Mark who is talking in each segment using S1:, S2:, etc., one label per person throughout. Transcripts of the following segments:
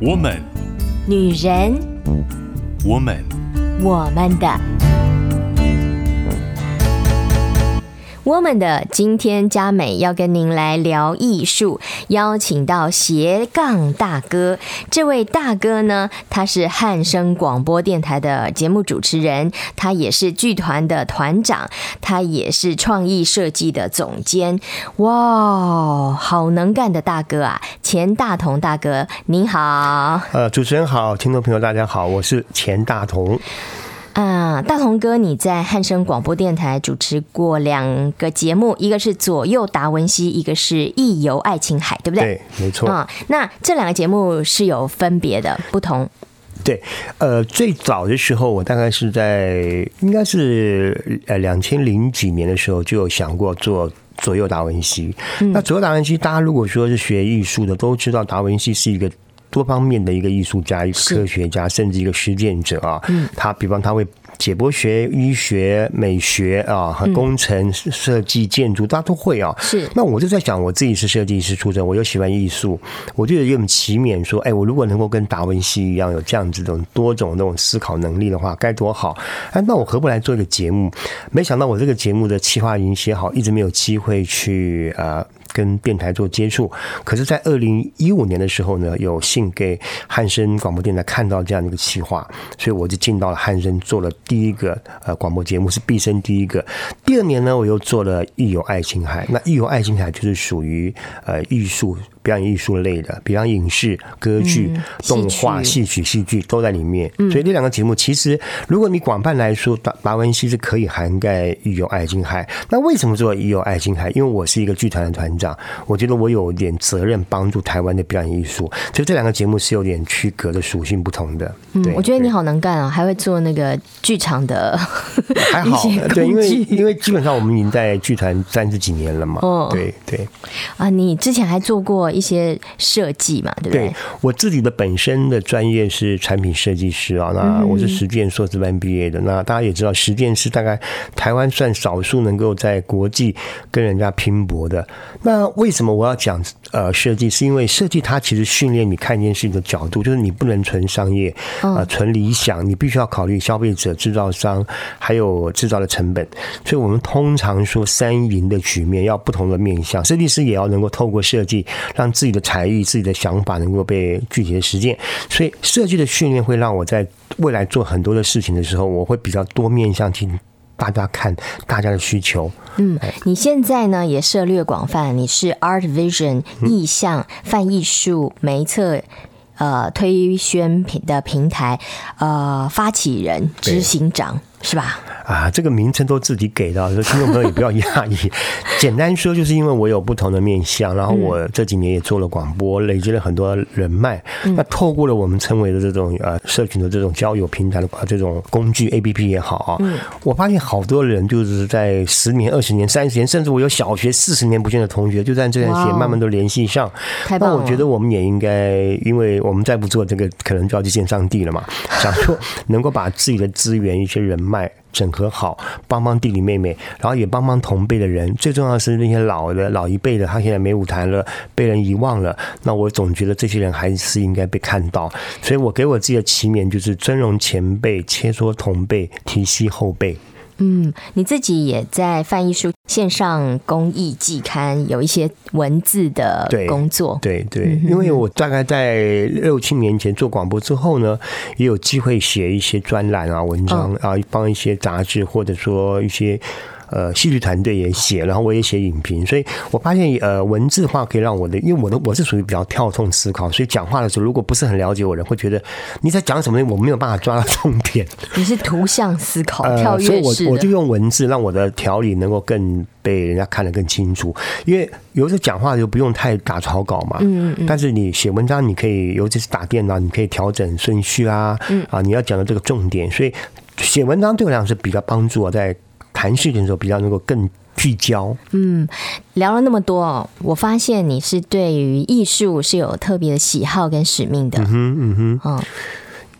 S1: 我们，
S2: 女人，
S1: 我们，
S2: 我们的。我们的今天嘉美要跟您来聊艺术，邀请到斜杠大哥。这位大哥呢，他是汉声广播电台的节目主持人，他也是剧团的团长，他也是创意设计的总监。哇，好能干的大哥啊！钱大同大哥，您好。
S3: 呃，主持人好，听众朋友大家好，我是钱大同。
S2: 啊，大同哥，你在汉声广播电台主持过两个节目，一个是左右达文西，一个是艺游爱琴海，对不对？
S3: 对，没错。
S2: 啊，那这两个节目是有分别的，不同。
S3: 对，呃，最早的时候，我大概是在应该是呃两千零几年的时候，就有想过做左右达文西。嗯、那左右达文西，大家如果说是学艺术的，都知道达文西是一个。多方面的一个艺术家、一个科学家，甚至一个实践者啊。嗯，他比方他会解剖学、医学、美学啊，和工程设计、建筑，他都会啊。是。那我就在想，我自己是设计师出身，我又喜欢艺术，我就有点奇勉说，哎，我如果能够跟达文西一样有这样子的多种那种思考能力的话，该多好！哎，那我何不来做一个节目？没想到我这个节目的企划已经写好，一直没有机会去啊。跟电台做接触，可是，在二零一五年的时候呢，有幸给汉声广播电台看到这样的一个企划，所以我就进到了汉声，做了第一个呃广播节目，是毕生第一个。第二年呢，我又做了《艺有爱琴海》，那《艺有爱琴海》就是属于呃艺术。表演艺术类的，比方影视、歌剧、动画、戏曲、戏剧都在里面。所以这两个节目，其实如果你广泛来说，达达文西是可以涵盖育有爱琴海。那为什么说育有爱琴海？因为我是一个剧团的团长，我觉得我有点责任帮助台湾的表演艺术。所以这两个节目是有点区隔的属性不同的。
S2: 嗯，我觉得你好能干啊，还会做那个剧场的，
S3: 还好。对，因为因为基本上我们已经在剧团三十几年了嘛。哦，对对。
S2: 啊，你之前还做过。一些设计嘛，对不对？
S3: 对，我自己的本身的专业是产品设计师啊，那我是实践硕士班毕业的。那大家也知道，实践是大概台湾算少数能够在国际跟人家拼搏的。那为什么我要讲呃设计？是因为设计它其实训练你看一件事情的角度，就是你不能纯商业啊，纯理想，你必须要考虑消费者、制造商还有制造的成本。所以我们通常说三赢的局面要不同的面向，设计师也要能够透过设计让。自己的才艺、自己的想法能够被具体的实践，所以设计的训练会让我在未来做很多的事情的时候，我会比较多面向听大家看大家的需求。
S2: 嗯，你现在呢也涉略广泛，你是 Art Vision 意象泛艺术媒策呃推宣品的平台呃发起人、执行长是吧？
S3: 啊，这个名称都自己给的，所以听众朋友也不要讶异。简单说，就是因为我有不同的面向，然后我这几年也做了广播，累积了很多人脉。那透过了我们称为的这种呃社群的这种交友平台的这种工具 APP 也好啊，我发现好多人就是在十年、二十年、三十年，甚至我有小学四十年不见的同学，就在这段时间慢慢都联系上。那我觉得我们也应该，因为我们再不做这个，可能就要去见上帝了嘛。想说能够把自己的资源、一些人脉。整合好，帮帮弟弟妹妹，然后也帮帮同辈的人。最重要的是那些老的、老一辈的，他现在没舞台了，被人遗忘了。那我总觉得这些人还是应该被看到。所以我给我自己的期勉就是：尊荣前辈，切磋同辈，提携后辈。
S2: 嗯，你自己也在翻译书线上公益季刊有一些文字的工作，
S3: 对对，对，因为我大概在六七年前做广播之后呢，也有机会写一些专栏啊、文章啊，帮一些杂志或者说一些。呃，戏剧团队也写，然后我也写影评，所以我发现呃，文字化可以让我的，因为我的我是属于比较跳动思考，所以讲话的时候如果不是很了解我的人，会觉得你在讲什么，我没有办法抓到重点。
S2: 你是图像思考，跳跃式的。
S3: 呃，所以我我就用文字让我的条理能够更被人家看得更清楚，因为有时候讲话就不用太打草稿嘛，嗯嗯，但是你写文章，你可以尤其是打电脑，你可以调整顺序啊，嗯啊，你要讲的这个重点，所以写文章对我来讲是比较帮助我在。谈事情的时候比较能够更聚焦。
S2: 嗯，聊了那么多，我发现你是对于艺术是有特别的喜好跟使命的。
S3: 嗯哼，嗯哼，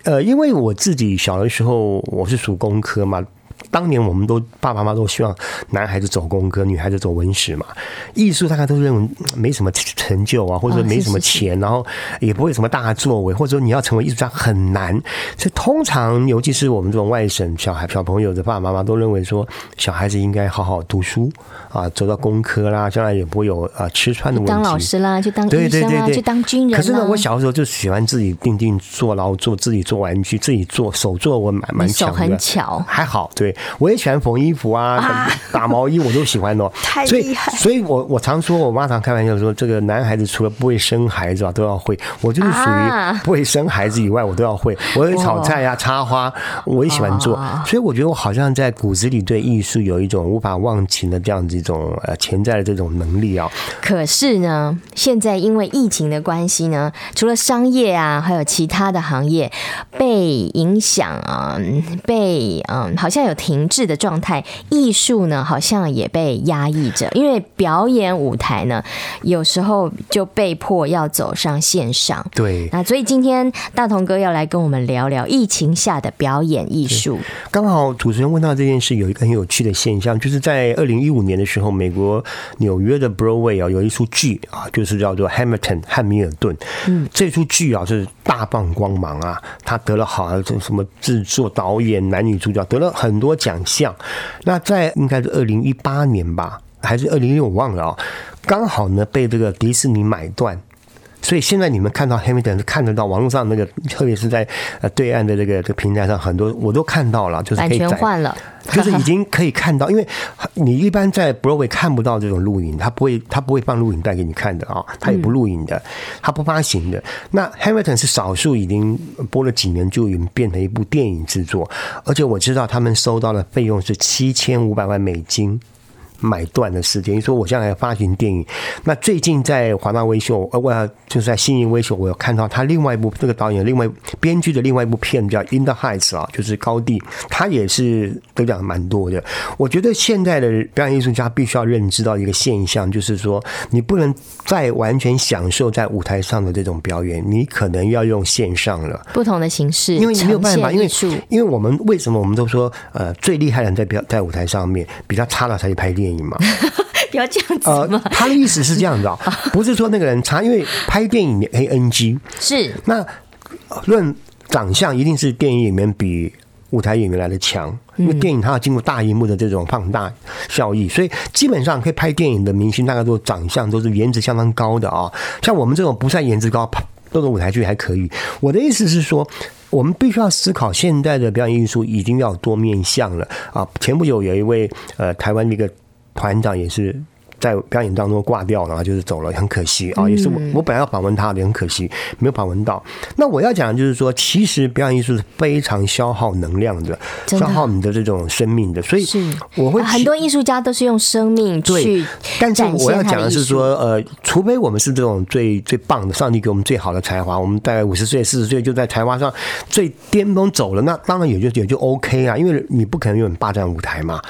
S3: 呃，因为我自己小的时候我是属工科嘛，当年我们都爸爸妈妈都希望男孩子走工科，女孩子走文史嘛。艺术大家都认为没什么成就啊，或者说没什么钱，然后也不会什么大作为，或者说你要成为艺术家很难。所以通常，尤其是我们这种外省小孩、小朋友的爸爸妈妈都认为说，小孩子应该好好读书啊，走到工科啦，将来也不会有啊吃穿的问题。
S2: 当老师啦，就当医生啦，
S3: 对对对对，
S2: 就当军人。
S3: 可是呢，我小时候就喜欢自己定定做劳作，自己做玩具，自己做手做，我蛮蛮强的。手很巧，还好。对，我也喜欢缝衣服啊，啊打毛衣我都喜欢哦。
S2: 太厉害！
S3: 所以，所以我我常说，我妈常开玩笑说，这个男孩子除了不会生孩子啊，都要会。我就是属于不会生孩子以外，我都要会。我会炒菜呀、啊，插花，我也喜欢做。所以我觉得我好像在骨子里对艺术有一种无法忘情的这样子一种呃潜在的这种能力啊。
S2: 可是呢，现在因为疫情的关系呢，除了商业啊，还有其他的行业被影响啊，被嗯，好像有停滞的状态。艺术呢，好像也被压抑着，因为表演舞台呢，有时候就被迫要走上线上。
S3: 对，
S2: 那所以今天大同哥要来跟我们聊聊疫情下的表演艺术。
S3: 刚好主持人问到这件事，有一个很有趣的现象，就是在二零一五年的时候，美国纽约的 Broadway 啊，有一出剧啊，就是叫做《Hamilton》汉密尔顿。嗯，这出剧啊，是大放光芒啊，他得了好像什么制作、导演、男女主角得了很多奖项。那在应该是二零一八年吧，还是二零一六，我忘了啊。刚好呢，被这个迪士尼买断。所以现在你们看到 Hamilton 是看得到网络上那个，特别是在呃对岸的这个这个平台上，很多我都看到了，就是可以
S2: 版权换了，
S3: 就是已经可以看到，因为你一般在 Broadway 看不到这种录影，他不会他不会放录影带给你看的啊，他也不录影的，他不发行的。那 Hamilton 是少数已经播了几年就已经变成一部电影制作，而且我知道他们收到的费用是七千五百万美金。买断的时间，你说我将来要发行电影，那最近在华纳微秀，呃，我就是在新营微秀，我有看到他另外一部这个导演另外编剧的另外一部片叫《In the Heights》啊，就是高地，他也是得奖蛮多的。我觉得现在的表演艺术家必须要认知到一个现象，就是说你不能再完全享受在舞台上的这种表演，你可能要用线上了，
S2: 不同的形式，
S3: 因为你没有办法，因为因为我们为什么我们都说呃最厉害的人在表在舞台上面，比较差的才去拍电影。电影嘛，
S2: 不要这样子。呃，
S3: 他的意思是这样子啊，不是说那个人差，因为拍电影的 ANG
S2: 是
S3: 那论长相，一定是电影里面比舞台演员来的强，因为电影它要经过大荧幕的这种放大效益，所以基本上可以拍电影的明星，大概都长相都是颜值相当高的啊。像我们这种不算颜值高，做个舞台剧还可以。我的意思是说。我们必须要思考，现在的表演艺术已经要多面向了啊！前不久有一位呃台湾的一个团长也是。在表演当中挂掉然后，就是走了，很可惜啊！也是我我本来要访问他的，很可惜没有访问到。那我要讲的就是说，其实表演艺术是非常消耗能量的，消耗你的这种生命的。所以我会
S2: 很多艺术家都是用生命去。
S3: 但是我要讲的是说，呃，除非我们是这种最最棒的，上帝给我们最好的才华，我们大概五十岁、四十岁就在才华上最巅峰走了，那当然也就也就 OK 啊，因为你不可能永远霸占舞台嘛。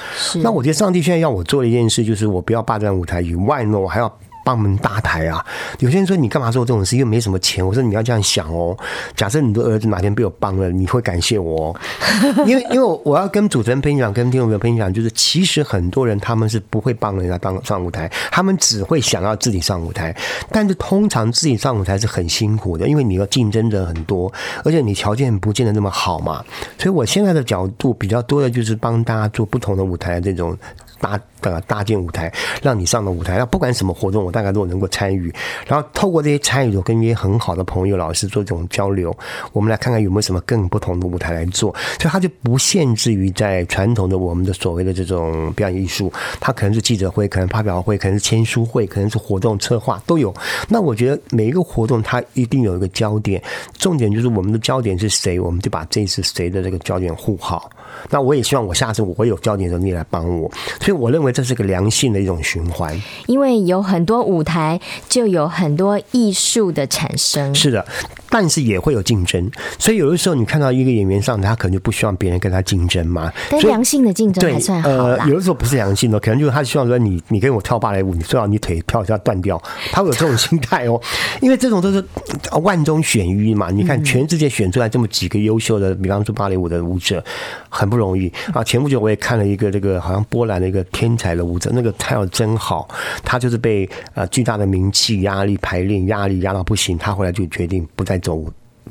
S3: 那我觉得上帝现在要我做的一件事，就是我不要霸占。舞台以外呢，我还要帮我们搭台啊。有些人说，你干嘛做这种事？因为没什么钱。我说你要这样想哦。假设你的儿子哪天被我帮了，你会感谢我。因为因为我要跟主持人分享，跟听众朋友分享，就是其实很多人他们是不会帮人家当上舞台，他们只会想要自己上舞台。但是通常自己上舞台是很辛苦的，因为你要竞争者很多，而且你条件不见得那么好嘛。所以我现在的角度比较多的就是帮大家做不同的舞台的这种。搭的搭建舞台，让你上了舞台，那不管什么活动，我大概都能够参与。然后透过这些参与，我跟一些很好的朋友、老师做这种交流，我们来看看有没有什么更不同的舞台来做。所以它就不限制于在传统的我们的所谓的这种表演艺术，它可能是记者会，可能发表会，可能是签书会，可能是活动策划都有。那我觉得每一个活动它一定有一个焦点，重点就是我们的焦点是谁，我们就把这次谁的这个焦点护好。那我也希望我下次我会有焦点的时候你来帮我。所以我认为这是个良性的一种循环，
S2: 因为有很多舞台就有很多艺术的产生。
S3: 是的。但是也会有竞争，所以有的时候你看到一个演员上台，他可能就不希望别人跟他竞争嘛。
S2: 但良性的竞争还算好。
S3: 呃，有的时候不是良性的，可能就是他希望说你你跟我跳芭蕾舞，你最好你腿跳一下断掉，他会有这种心态哦。因为这种都是万中选一嘛。你看全世界选出来这么几个优秀的，比方说芭蕾舞的舞者，很不容易啊。前不久我也看了一个这个好像波兰的一个天才的舞者，那个跳的真好，他就是被呃巨大的名气压力排练压力压到不行，他后来就决定不再走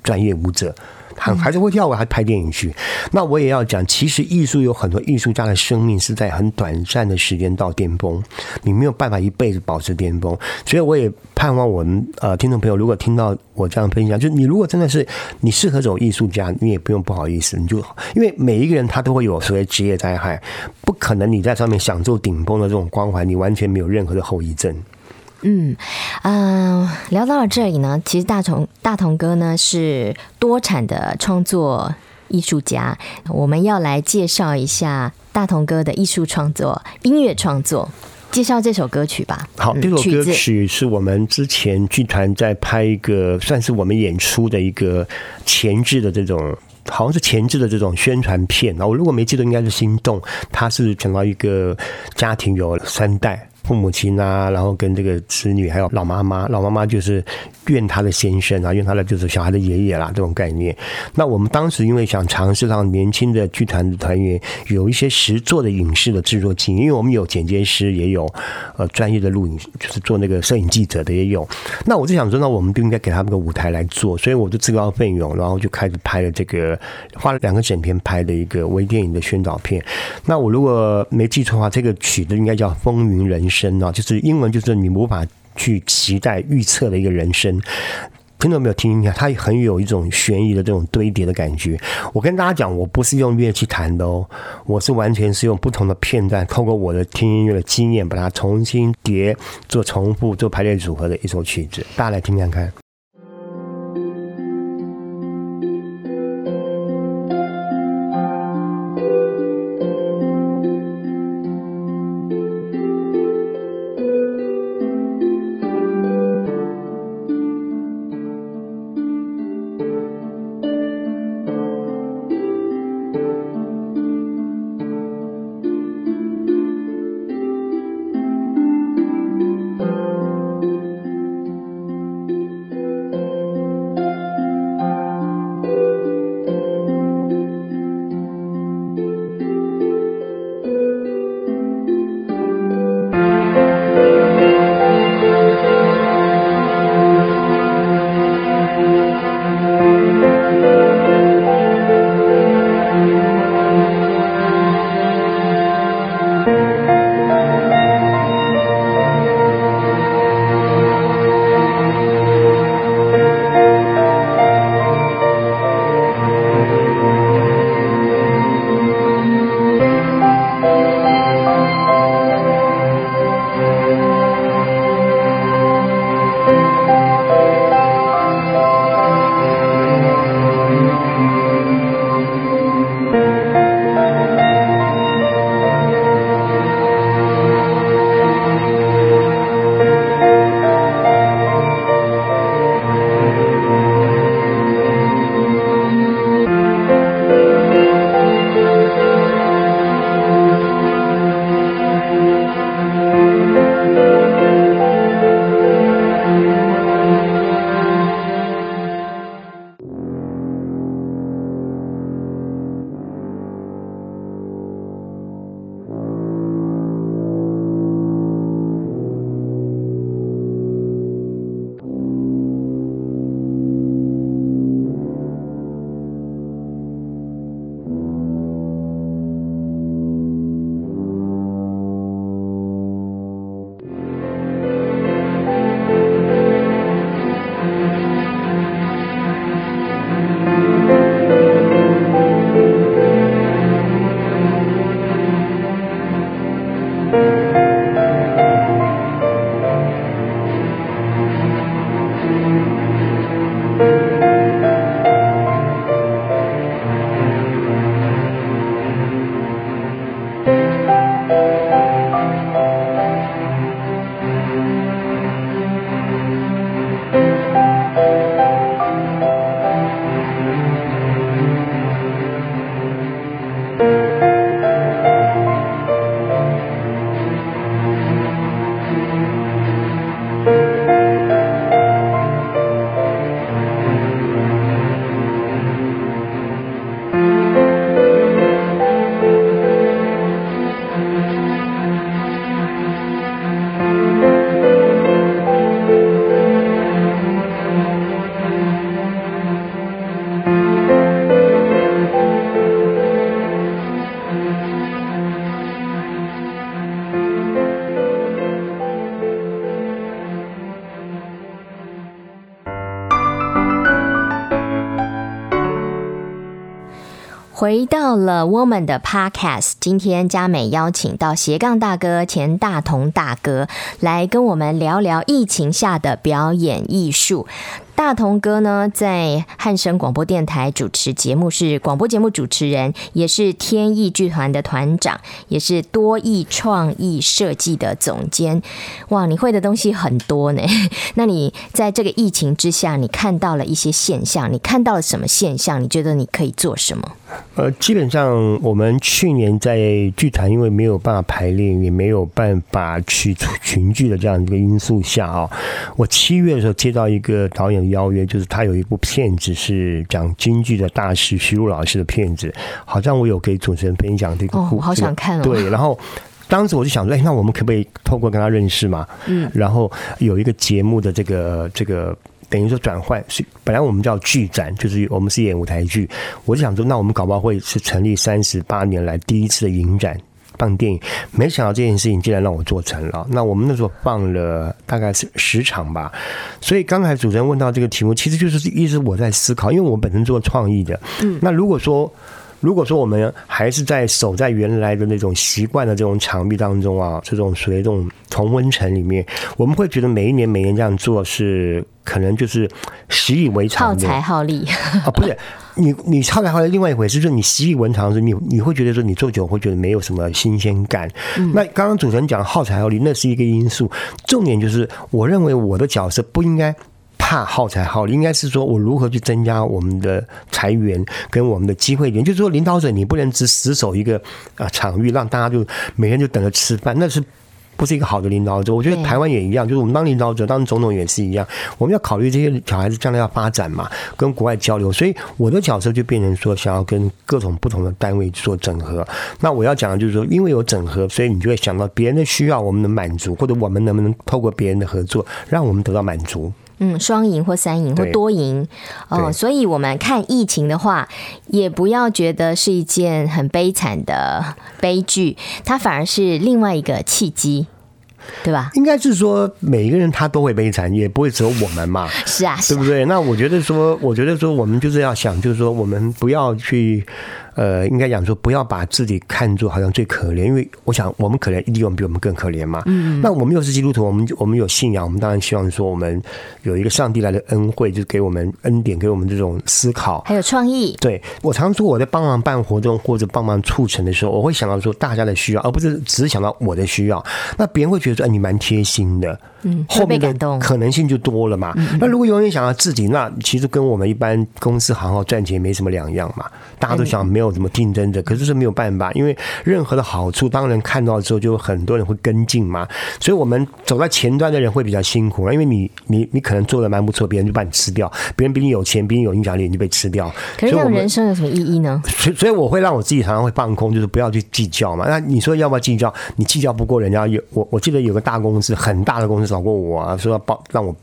S3: 专业舞者，还还是会跳舞，还拍电影去。那我也要讲，其实艺术有很多艺术家的生命是在很短暂的时间到巅峰，你没有办法一辈子保持巅峰。所以我也盼望我们呃听众朋友，如果听到我这样分享，就是你如果真的是你适合走艺术家，你也不用不好意思，你就因为每一个人他都会有所谓职业灾害，不可能你在上面享受顶峰的这种光环，你完全没有任何的后遗症。
S2: 嗯，啊、呃，聊到了这里呢，其实大同大同哥呢是多产的创作艺术家，我们要来介绍一下大同哥的艺术创作、音乐创作，介绍这首歌曲吧。
S3: 好，这首歌曲是我们之前剧团在拍一个，算是我们演出的一个前置的这种，好像是前置的这种宣传片。我如果没记得，应该是心动。它是讲到一个家庭有三代。父母亲啊，然后跟这个子女，还有老妈妈，老妈妈就是怨他的先生啊，怨他的就是小孩的爷爷啦，这种概念。那我们当时因为想尝试让年轻的剧团的团员有一些实作的影视的制作经验，因为我们有剪接师，也有呃专业的录影，就是做那个摄影记者的也有。那我就想说，那我们就应该给他们个舞台来做，所以我就自告奋勇，然后就开始拍了这个，花了两个整天拍的一个微电影的宣导片。那我如果没记错的话，这个曲子应该叫《风云人生》。生啊，就是英文，就是你无法去期待预测的一个人生。听到没有？听一下，它很有一种悬疑的这种堆叠的感觉。我跟大家讲，我不是用乐器弹的哦，我是完全是用不同的片段，透过我的听音乐的经验，把它重新叠、做重复、做排列组合的一首曲子。大家来听看看。
S2: 回到了 Woman 的 Podcast，今天佳美邀请到斜杠大哥钱大同大哥来跟我们聊聊疫情下的表演艺术。大同哥呢，在汉声广播电台主持节目，是广播节目主持人，也是天意剧团的团长，也是多艺创意设计的总监。哇，你会的东西很多呢。那你在这个疫情之下，你看到了一些现象，你看到了什么现象？你觉得你可以做什么？
S3: 呃，基本上我们去年在剧团，因为没有办法排练，也没有办法去群聚的这样一个因素下啊，我七月的时候接到一个导演。邀约就是他有一部片子是讲京剧的大师徐璐老师的片子，好像我有给主持人分享这个故事，
S2: 哦，好想看哦。
S3: 对，然后当时我就想说，哎，那我们可不可以透过跟他认识嘛？嗯，然后有一个节目的这个这个等于说转换是本来我们叫剧展，就是我们是演舞台剧，我就想说，那我们搞不好会是成立三十八年来第一次的影展。放电影，没想到这件事情竟然让我做成了。那我们那时候放了大概是十场吧。所以刚才主持人问到这个题目，其实就是一直我在思考，因为我本身做创意的。嗯，那如果说如果说我们还是在守在原来的那种习惯的这种场壁当中啊，这种属于这种同温层里面，我们会觉得每一年每年这样做是可能就是习以为常，
S2: 耗财耗力
S3: 啊，不是。你你后来后来另外一回事，就是你习以为常的时候，你你会觉得说你做久会觉得没有什么新鲜感。嗯、那刚刚主持人讲耗财耗力，那是一个因素。重点就是，我认为我的角色不应该怕耗财耗力，应该是说我如何去增加我们的财源跟我们的机会点。就是说，领导者你不能只死守一个啊场域，让大家就每天就等着吃饭，那是。不是一个好的领导者，我觉得台湾也一样，就是我们当领导者、当总统也是一样，我们要考虑这些小孩子将来要发展嘛，跟国外交流，所以我的角色就变成说，想要跟各种不同的单位做整合。那我要讲的就是说，因为有整合，所以你就会想到别人的需要，我们能满足，或者我们能不能透过别人的合作，让我们得到满足。
S2: 嗯，双赢或三赢或多赢哦，所以我们看疫情的话，也不要觉得是一件很悲惨的悲剧，它反而是另外一个契机，对吧？
S3: 应该是说，每一个人他都会悲惨，也不会只有我们嘛。
S2: 是啊，
S3: 对不对？那我觉得说，我觉得说，我们就是要想，就是说，我们不要去。呃，应该讲说，不要把自己看作好像最可怜，因为我想我们可怜一定有比我们更可怜嘛。嗯，那我们又是基督徒，我们我们有信仰，我们当然希望说，我们有一个上帝来的恩惠，就是给我们恩典，给我们这种思考，
S2: 还有创意。
S3: 对，我常说我在帮忙办活动或者帮忙促成的时候，我会想到说大家的需要，而不是只是想到我的需要。那别人会觉得说，哎，你蛮贴心的。嗯，后面的可能性就多了嘛。那如果永远想到自己，那其实跟我们一般公司行号赚钱没什么两样嘛。大家都想没有什么竞争者，可是是没有办法，因为任何的好处，当人看到之后，就很多人会跟进嘛。所以我们走在前端的人会比较辛苦，因为你你你可能做的蛮不错，别人就把你吃掉；别人比你有钱，比你有影响力，你就被吃掉。
S2: 可是这样人生有什么意义呢？
S3: 所以所以我会让我自己常常会放空，就是不要去计较嘛。那你说要不要计较？你计较不过人家，有我我记得有个大公司，很大的公司找过我啊，说要帮让我。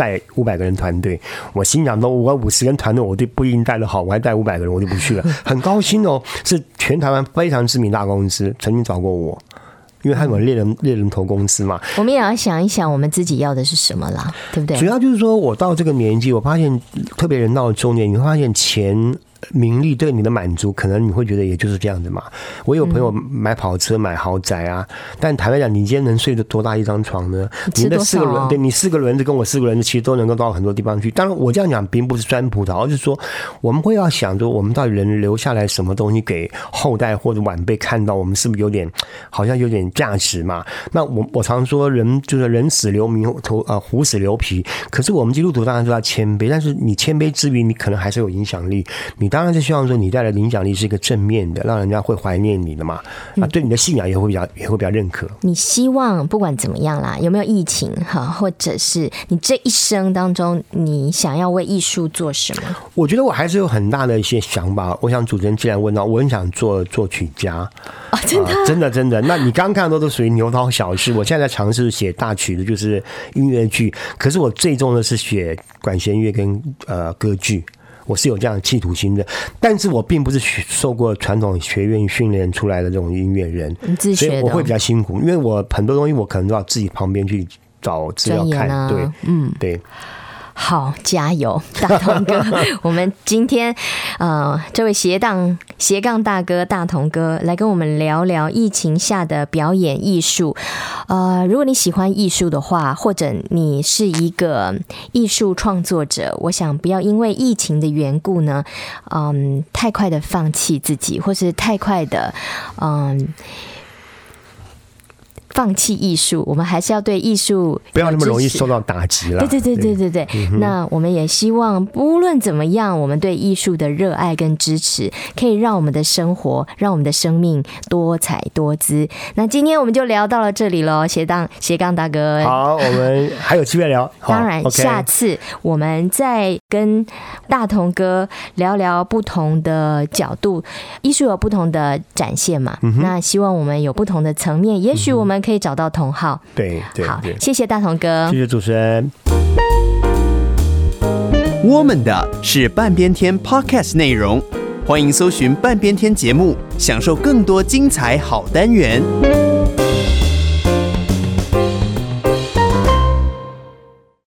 S3: 带五百个人团队，我心想，都我五十人团队，我就不一定带得好，我还带五百个人，我就不去了。很高兴哦，是全台湾非常知名大公司曾经找过我，因为他有猎人猎人头公司嘛。
S2: 我们也要想一想，我们自己要的是什么啦，对不对？
S3: 主要就是说我到这个年纪，我发现，特别人到了中年，你会发现钱。名利对你的满足，可能你会觉得也就是这样子嘛。我有朋友买跑车、买豪宅啊，但坦白讲，你今天能睡得多大一张床呢？你的四个轮，对你四个轮子跟我四个轮子，其实都能够到很多地方去。当然，我这样讲并不是酸葡萄，而是说我们会要想着，我们到底能留下来什么东西给后代或者晚辈看到，我们是不是有点好像有点价值嘛？那我我常说，人就是人死留名，头啊虎死留皮。可是我们基督徒当然说要谦卑，但是你谦卑之余，你可能还是有影响力。你当然是希望说你带来的影响力是一个正面的，让人家会怀念你的嘛。啊，对你的信仰也会比较也会比较认可。
S2: 你希望不管怎么样啦，有没有疫情哈，或者是你这一生当中，你想要为艺术做什么？
S3: 我觉得我还是有很大的一些想法。我想主持人既然问到，我很想做作曲家
S2: 啊，真的，真
S3: 的，真的。那你刚刚看到都属于牛刀小试，我现在在尝试写大曲的，就是音乐剧。可是我最终的是写管弦乐跟呃歌剧。我是有这样的企图心的，但是我并不是受过传统学院训练出来的这种音乐人，所以我会比较辛苦，因为我很多东西我可能都要自己旁边去找资料看，对，嗯，对。
S2: 好，加油，大同哥！我们今天，呃，这位斜杠斜杠大哥大同哥来跟我们聊聊疫情下的表演艺术。呃，如果你喜欢艺术的话，或者你是一个艺术创作者，我想不要因为疫情的缘故呢，嗯，太快的放弃自己，或是太快的，嗯。放弃艺术，我们还是要对艺术
S3: 不要那么容易受到打击了。
S2: 对对对对对对。那我们也希望，无论怎么样，我们对艺术的热爱跟支持，可以让我们的生活，让我们的生命多彩多姿。那今天我们就聊到了这里喽，斜杠斜杠大哥。
S3: 好，我们还有机会聊。
S2: 当然，下次我们再跟大同哥聊聊不同的角度，艺术有不同的展现嘛。那希望我们有不同的层面，也许我们。可以找到同号，
S3: 对对，
S2: 好，谢谢大同哥，
S3: 谢谢主持人。
S4: 我们的是半边天 Podcast 内容，欢迎搜寻半边天节目，享受更多精彩好单元。